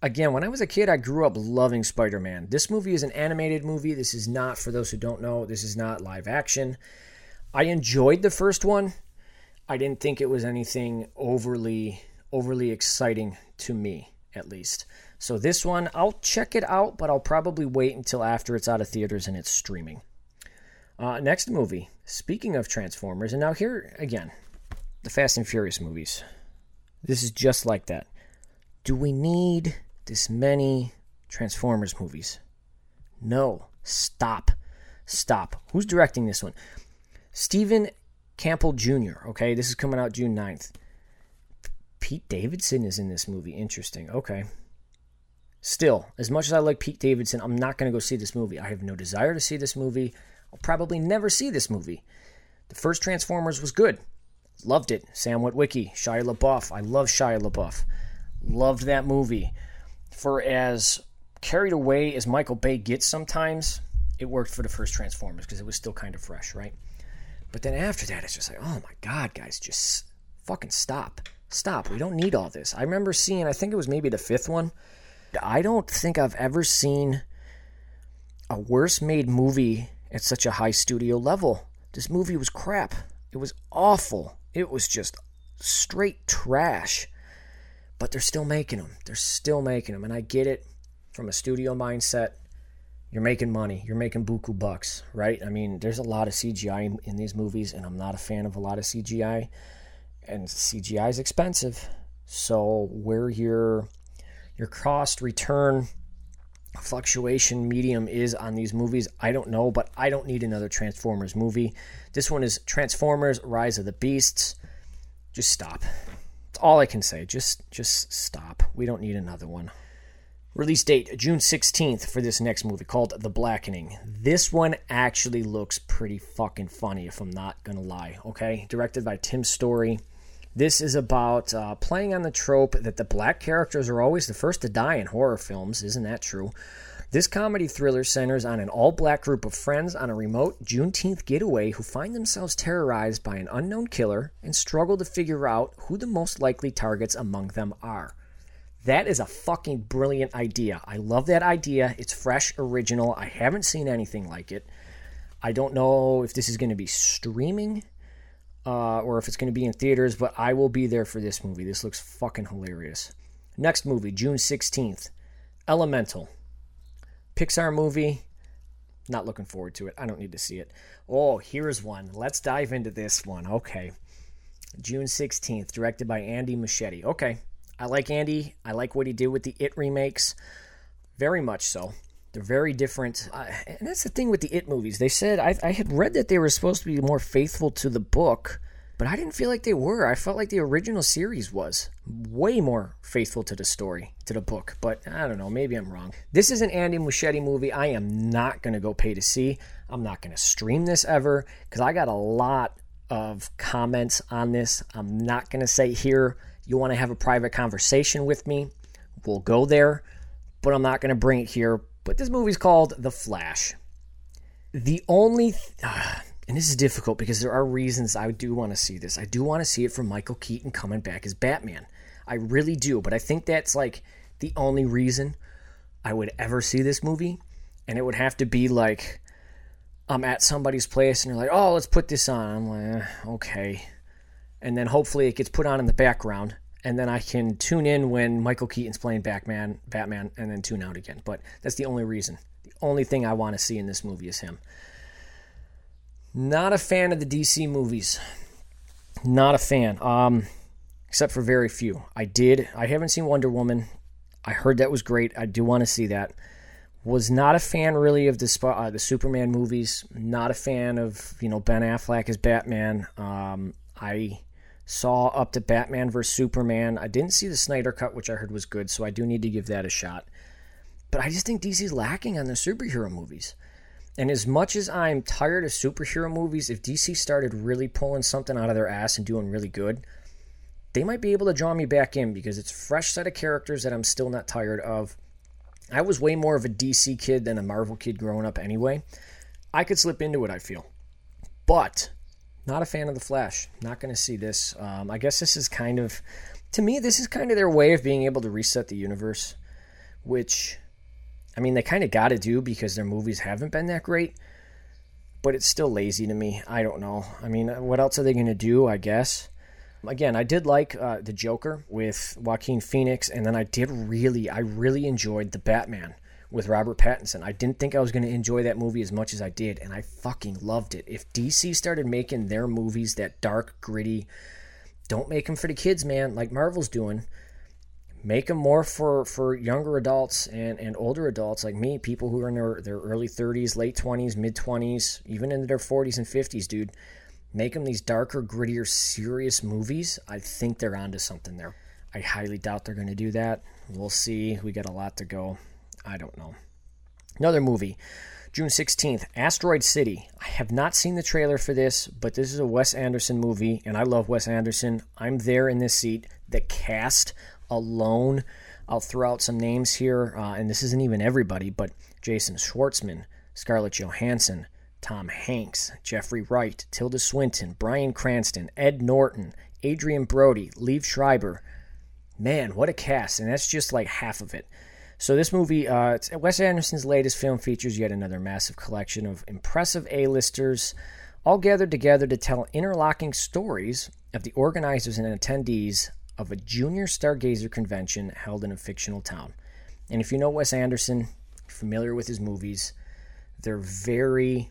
Again, when I was a kid, I grew up loving Spider Man. This movie is an animated movie. This is not, for those who don't know, this is not live action. I enjoyed the first one. I didn't think it was anything overly overly exciting to me, at least. So this one, I'll check it out, but I'll probably wait until after it's out of theaters and it's streaming. Uh, next movie. Speaking of Transformers, and now here again, the Fast and Furious movies. This is just like that. Do we need this many Transformers movies? No. Stop. Stop. Who's directing this one? Stephen Campbell Jr., okay? This is coming out June 9th. Pete Davidson is in this movie. Interesting. Okay. Still, as much as I like Pete Davidson, I'm not going to go see this movie. I have no desire to see this movie. I'll probably never see this movie. The first Transformers was good. Loved it. Sam Witwicky, Shia LaBeouf. I love Shia LaBeouf. Loved that movie. For as carried away as Michael Bay gets sometimes, it worked for the first Transformers because it was still kind of fresh, right? But then after that, it's just like, oh my God, guys, just fucking stop. Stop. We don't need all this. I remember seeing, I think it was maybe the fifth one. I don't think I've ever seen a worse made movie at such a high studio level. This movie was crap. It was awful. It was just straight trash. But they're still making them. They're still making them. And I get it from a studio mindset. You're making money. You're making buku bucks, right? I mean, there's a lot of CGI in, these movies, and I'm not a fan of a lot of CGI. And CGI is expensive. So where your your cost return fluctuation medium is on these movies, I don't know, but I don't need another Transformers movie. This one is Transformers Rise of the Beasts. Just stop. That's all I can say. Just just stop. We don't need another one. Release date June 16th for this next movie called The Blackening. This one actually looks pretty fucking funny if I'm not going to lie, okay? Directed by Tim Story. This is about uh, playing on the trope that the black characters are always the first to die in horror films. Isn't that true? This comedy thriller centers on an all black group of friends on a remote Juneteenth getaway who find themselves terrorized by an unknown killer and struggle to figure out who the most likely targets among them are. That is a fucking brilliant idea. I love that idea. It's fresh, original. I haven't seen anything like it. I don't know if this is going to be streaming uh, or if it's going to be in theaters, but I will be there for this movie. This looks fucking hilarious. Next movie, June 16th Elemental. Pixar movie. Not looking forward to it. I don't need to see it. Oh, here's one. Let's dive into this one. Okay. June 16th, directed by Andy Muschietti. Okay. I like Andy. I like what he did with the It remakes. Very much so. They're very different. Uh, and that's the thing with the It movies. They said, I, I had read that they were supposed to be more faithful to the book, but I didn't feel like they were. I felt like the original series was way more faithful to the story, to the book. But I don't know. Maybe I'm wrong. This is an Andy Muschietti movie I am not going to go pay to see. I'm not going to stream this ever because I got a lot of comments on this. I'm not going to say here, you want to have a private conversation with me. We'll go there, but I'm not going to bring it here but this movie's called The Flash. The only, th- ah, and this is difficult because there are reasons I do want to see this. I do want to see it from Michael Keaton coming back as Batman. I really do, but I think that's like the only reason I would ever see this movie. And it would have to be like I'm at somebody's place and they're like, oh, let's put this on. I'm like, eh, okay. And then hopefully it gets put on in the background and then I can tune in when Michael Keaton's playing Batman, Batman, and then tune out again. But that's the only reason. The only thing I want to see in this movie is him. Not a fan of the DC movies. Not a fan. Um, except for very few. I did. I haven't seen Wonder Woman. I heard that was great. I do want to see that. Was not a fan really of the uh, the Superman movies. Not a fan of you know Ben Affleck as Batman. Um, I Saw up to Batman vs. Superman. I didn't see the Snyder Cut, which I heard was good, so I do need to give that a shot. But I just think DC's lacking on the superhero movies. And as much as I'm tired of superhero movies, if DC started really pulling something out of their ass and doing really good, they might be able to draw me back in because it's fresh set of characters that I'm still not tired of. I was way more of a DC kid than a Marvel kid growing up anyway. I could slip into it, I feel. But not a fan of the Flash. Not going to see this. Um, I guess this is kind of, to me, this is kind of their way of being able to reset the universe, which, I mean, they kind of got to do because their movies haven't been that great. But it's still lazy to me. I don't know. I mean, what else are they going to do? I guess. Again, I did like uh, the Joker with Joaquin Phoenix, and then I did really, I really enjoyed the Batman with Robert Pattinson. I didn't think I was going to enjoy that movie as much as I did, and I fucking loved it. If DC started making their movies that dark, gritty, don't make them for the kids, man, like Marvel's doing. Make them more for, for younger adults and, and older adults like me, people who are in their, their early 30s, late 20s, mid 20s, even into their 40s and 50s, dude. Make them these darker, grittier, serious movies. I think they're onto something there. I highly doubt they're going to do that. We'll see. We got a lot to go. I don't know. Another movie, June 16th, Asteroid City. I have not seen the trailer for this, but this is a Wes Anderson movie, and I love Wes Anderson. I'm there in this seat. The cast alone, I'll throw out some names here, uh, and this isn't even everybody, but Jason Schwartzman, Scarlett Johansson, Tom Hanks, Jeffrey Wright, Tilda Swinton, Bryan Cranston, Ed Norton, Adrien Brody, Liev Schreiber. Man, what a cast, and that's just like half of it. So this movie, uh, Wes Anderson's latest film, features yet another massive collection of impressive A-listers, all gathered together to tell interlocking stories of the organizers and attendees of a junior stargazer convention held in a fictional town. And if you know Wes Anderson, familiar with his movies, they're very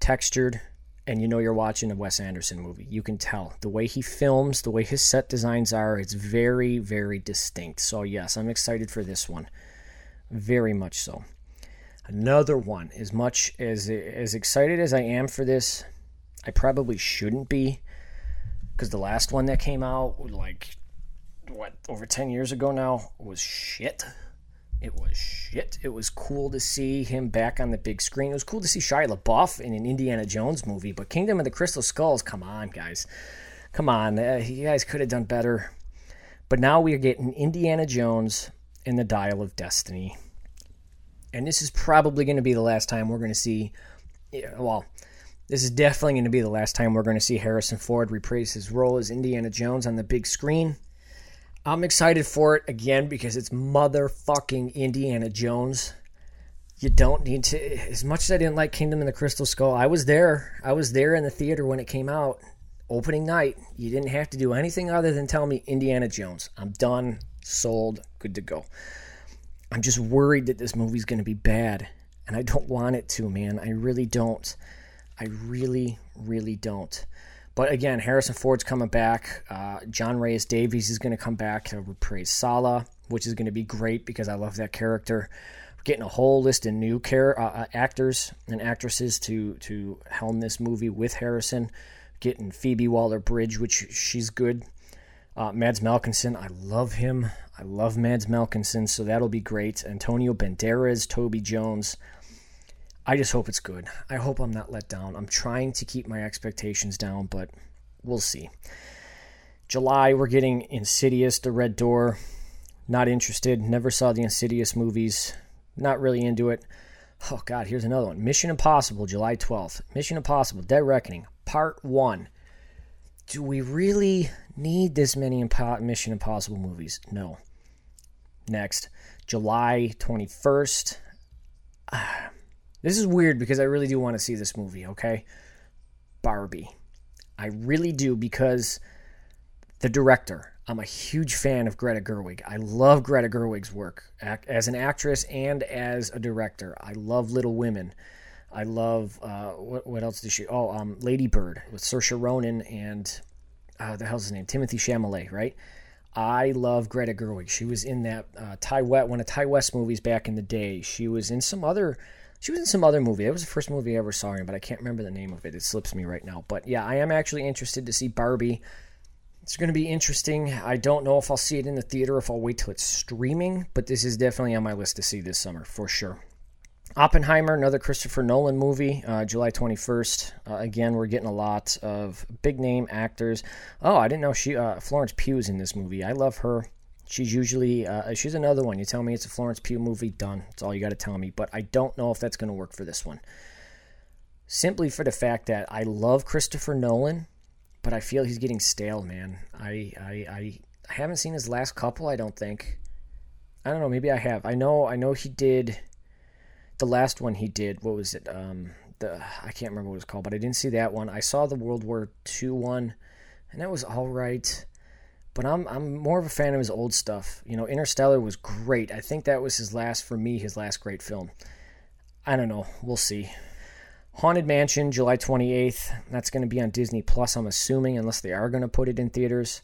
textured, and you know you're watching a Wes Anderson movie. You can tell the way he films, the way his set designs are, it's very, very distinct. So, yes, I'm excited for this one. Very much so. Another one, as much as as excited as I am for this, I probably shouldn't be because the last one that came out, like what over 10 years ago now, was shit. It was shit. It was cool to see him back on the big screen. It was cool to see Shia LaBeouf in an Indiana Jones movie, but Kingdom of the Crystal Skulls, come on, guys. Come on. Uh, you guys could have done better. But now we are getting Indiana Jones in the Dial of Destiny. And this is probably going to be the last time we're going to see, well, this is definitely going to be the last time we're going to see Harrison Ford reprise his role as Indiana Jones on the big screen. I'm excited for it again because it's motherfucking Indiana Jones. You don't need to. As much as I didn't like Kingdom and the Crystal Skull, I was there. I was there in the theater when it came out, opening night. You didn't have to do anything other than tell me Indiana Jones. I'm done, sold, good to go. I'm just worried that this movie's going to be bad, and I don't want it to, man. I really don't. I really, really don't. But again, Harrison Ford's coming back. Uh, John Rhys Davies is going to come back to reprise Sallah, which is going to be great because I love that character. We're getting a whole list of new care, uh, uh, actors and actresses to to helm this movie with Harrison. Getting Phoebe Waller Bridge, which she's good. Uh, Mads Malkinson, I love him. I love Mads Malkinson, so that'll be great. Antonio Banderas, Toby Jones. I just hope it's good. I hope I'm not let down. I'm trying to keep my expectations down, but we'll see. July, we're getting Insidious, The Red Door. Not interested. Never saw the Insidious movies. Not really into it. Oh, God, here's another one Mission Impossible, July 12th. Mission Impossible, Dead Reckoning, Part 1. Do we really need this many Impo- Mission Impossible movies? No. Next, July 21st. This is weird because I really do want to see this movie, okay? Barbie. I really do because the director, I'm a huge fan of Greta Gerwig. I love Greta Gerwig's work as an actress and as a director. I love Little Women. I love uh, what, what else did she? Oh, um, Lady Bird with Saoirse Ronan and uh, the hell's his name? Timothée Chalamet, right? I love Greta Gerwig. She was in that uh, Ti West, one of Ti West movies back in the day. She was in some other she was in some other movie. That was the first movie I ever saw her in, but I can't remember the name of it. It slips me right now. But yeah, I am actually interested to see Barbie. It's going to be interesting. I don't know if I'll see it in the theater, if I'll wait till it's streaming, but this is definitely on my list to see this summer for sure. Oppenheimer, another Christopher Nolan movie, uh, July 21st. Uh, again, we're getting a lot of big name actors. Oh, I didn't know she uh, Florence Pugh's in this movie. I love her. She's usually uh, she's another one. You tell me it's a Florence Pugh movie, done. That's all you got to tell me. But I don't know if that's going to work for this one. Simply for the fact that I love Christopher Nolan, but I feel he's getting stale, man. I I I, haven't seen his last couple. I don't think. I don't know. Maybe I have. I know. I know he did. The last one he did. What was it? Um, the I can't remember what it was called, but I didn't see that one. I saw the World War II one, and that was all right but I'm I'm more of a fan of his old stuff. You know, Interstellar was great. I think that was his last for me, his last great film. I don't know. We'll see. Haunted Mansion, July 28th. That's going to be on Disney Plus, I'm assuming, unless they are going to put it in theaters.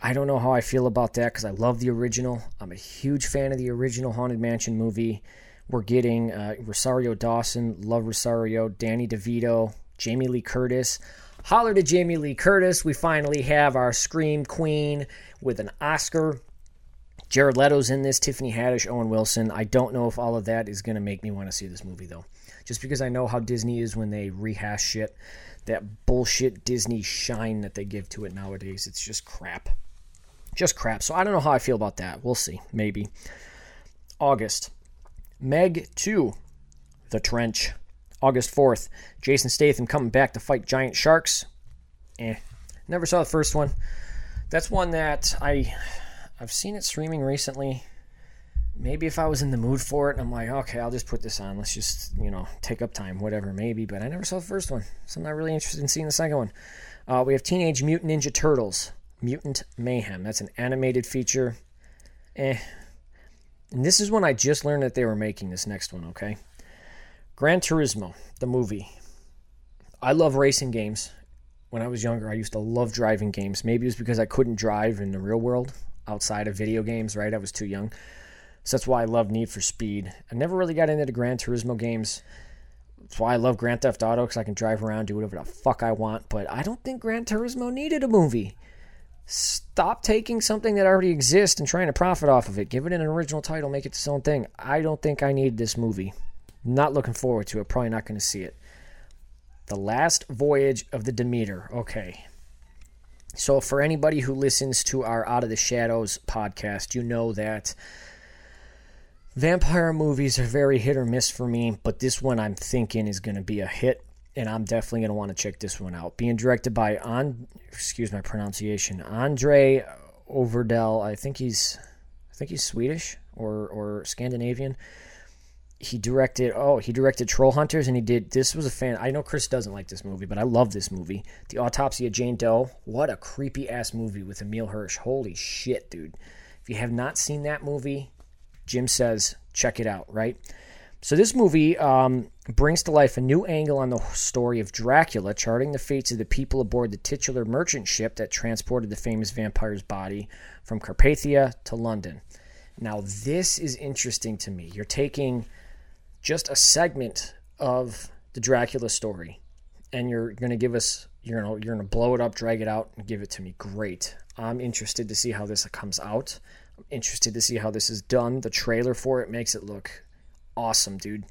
I don't know how I feel about that because I love the original. I'm a huge fan of the original Haunted Mansion movie. We're getting uh, Rosario Dawson, love Rosario, Danny DeVito, Jamie Lee Curtis. Holler to Jamie Lee Curtis. We finally have our Scream Queen with an Oscar. Jared Leto's in this, Tiffany Haddish, Owen Wilson. I don't know if all of that is going to make me want to see this movie, though. Just because I know how Disney is when they rehash shit. That bullshit Disney shine that they give to it nowadays. It's just crap. Just crap. So I don't know how I feel about that. We'll see. Maybe. August. Meg 2. The Trench. August 4th, Jason Statham coming back to fight giant sharks. Eh, never saw the first one. That's one that I I've seen it streaming recently. Maybe if I was in the mood for it, I'm like, okay, I'll just put this on. Let's just, you know, take up time, whatever, maybe. But I never saw the first one, so I'm not really interested in seeing the second one. Uh, we have Teenage Mutant Ninja Turtles, Mutant Mayhem. That's an animated feature. Eh. And this is when I just learned that they were making this next one, okay? Gran Turismo, the movie. I love racing games. When I was younger, I used to love driving games. Maybe it was because I couldn't drive in the real world outside of video games, right? I was too young. So that's why I love Need for Speed. I never really got into the Gran Turismo games. That's why I love Grand Theft Auto because I can drive around, do whatever the fuck I want. But I don't think Gran Turismo needed a movie. Stop taking something that already exists and trying to profit off of it. Give it an original title, make it its own thing. I don't think I need this movie. Not looking forward to it. Probably not going to see it. The Last Voyage of the Demeter. Okay. So, for anybody who listens to our Out of the Shadows podcast, you know that vampire movies are very hit or miss for me, but this one I'm thinking is going to be a hit, and I'm definitely going to want to check this one out. Being directed by, on, excuse my pronunciation, Andre Overdell. I think he's I think he's Swedish or or Scandinavian. He directed oh he directed Troll Hunters and he did this was a fan. I know Chris doesn't like this movie, but I love this movie. The Autopsy of Jane Doe. What a creepy ass movie with Emile Hirsch. Holy shit, dude! If you have not seen that movie, Jim says check it out. Right. So this movie um, brings to life a new angle on the story of Dracula, charting the fates of the people aboard the titular merchant ship that transported the famous vampire's body from Carpathia to London. Now, this is interesting to me. You're taking just a segment of the Dracula story, and you're going to give us, you're going you're to blow it up, drag it out, and give it to me. Great. I'm interested to see how this comes out. I'm interested to see how this is done. The trailer for it makes it look awesome, dude.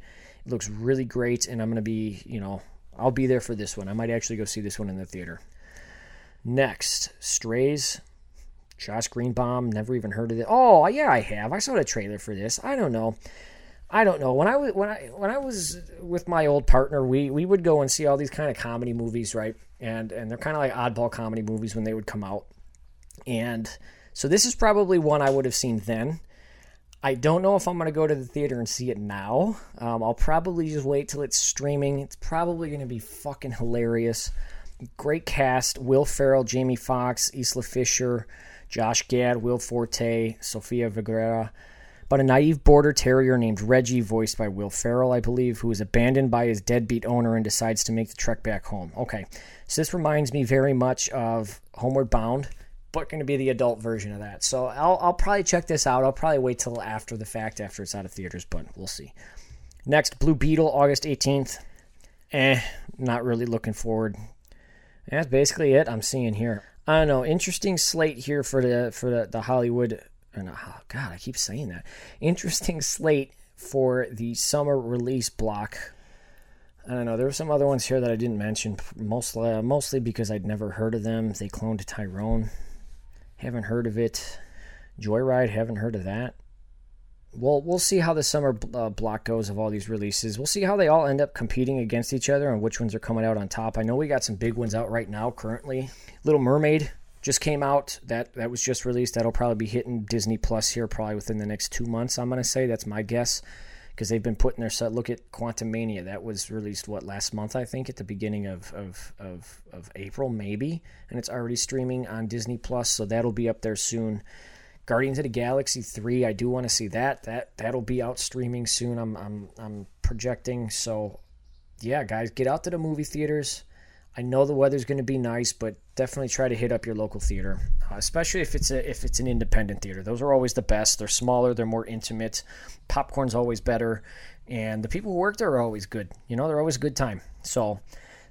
It looks really great, and I'm going to be, you know, I'll be there for this one. I might actually go see this one in the theater. Next, Strays. Josh Greenbaum, never even heard of it. Oh, yeah, I have. I saw the trailer for this. I don't know. I don't know. When I was when I when I was with my old partner, we we would go and see all these kind of comedy movies, right? And and they're kind of like oddball comedy movies when they would come out. And so this is probably one I would have seen then. I don't know if I'm going to go to the theater and see it now. Um, I'll probably just wait till it's streaming. It's probably going to be fucking hilarious. Great cast: Will Ferrell, Jamie Foxx, Isla Fisher, Josh Gad, Will Forte, Sofia Vergara. But a naive border terrier named Reggie, voiced by Will Ferrell, I believe, who is abandoned by his deadbeat owner and decides to make the trek back home. Okay, so this reminds me very much of Homeward Bound but going to be the adult version of that. So I'll, I'll probably check this out. I'll probably wait till after the fact, after it's out of theaters, but we'll see. Next, Blue Beetle, August 18th. Eh, not really looking forward. That's basically it I'm seeing here. I don't know. Interesting slate here for the for the, the Hollywood. No, oh God, I keep saying that. Interesting slate for the summer release block. I don't know. There were some other ones here that I didn't mention, mostly uh, mostly because I'd never heard of them. They cloned Tyrone. Haven't heard of it. Joyride, haven't heard of that. Well, we'll see how the summer uh, block goes of all these releases. We'll see how they all end up competing against each other and which ones are coming out on top. I know we got some big ones out right now currently. Little Mermaid just came out. That that was just released. That'll probably be hitting Disney Plus here probably within the next two months. I'm gonna say that's my guess because they've been putting their set. Look at Quantumania. That was released what last month, I think, at the beginning of of, of, of April, maybe, and it's already streaming on Disney Plus. So that'll be up there soon. Guardians of the Galaxy three, I do want to see that. That that'll be out streaming soon. I'm I'm I'm projecting. So yeah, guys, get out to the movie theaters. I know the weather's going to be nice, but definitely try to hit up your local theater, uh, especially if it's a if it's an independent theater. Those are always the best. They're smaller, they're more intimate. Popcorn's always better, and the people who work there are always good. You know, they're always a good time. So,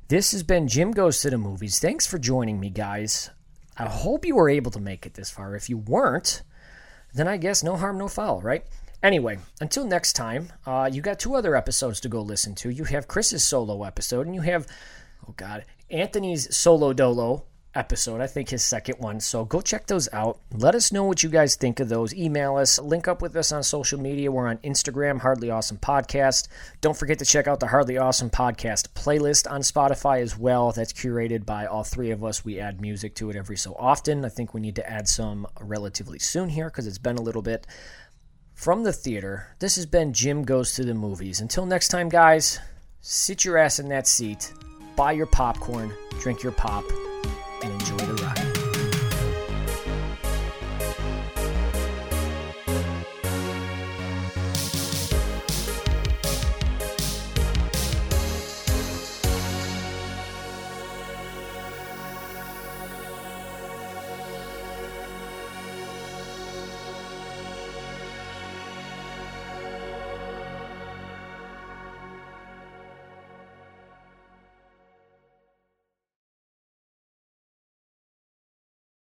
this has been Jim Goes to the Movies. Thanks for joining me, guys. I hope you were able to make it this far. If you weren't, then I guess no harm, no foul, right? Anyway, until next time, uh, you got two other episodes to go listen to. You have Chris's solo episode, and you have oh god, Anthony's solo dolo episode. I think his second one. So go check those out. Let us know what you guys think of those. Email us, link up with us on social media. We're on Instagram, Hardly Awesome Podcast. Don't forget to check out the Hardly Awesome Podcast playlist on Spotify as well. That's curated by all three of us. We add music to it every so often. I think we need to add some relatively soon here because it's been a little bit. From the theater, this has been Jim Goes to the Movies. Until next time, guys, sit your ass in that seat buy your popcorn, drink your pop, and enjoy the ride.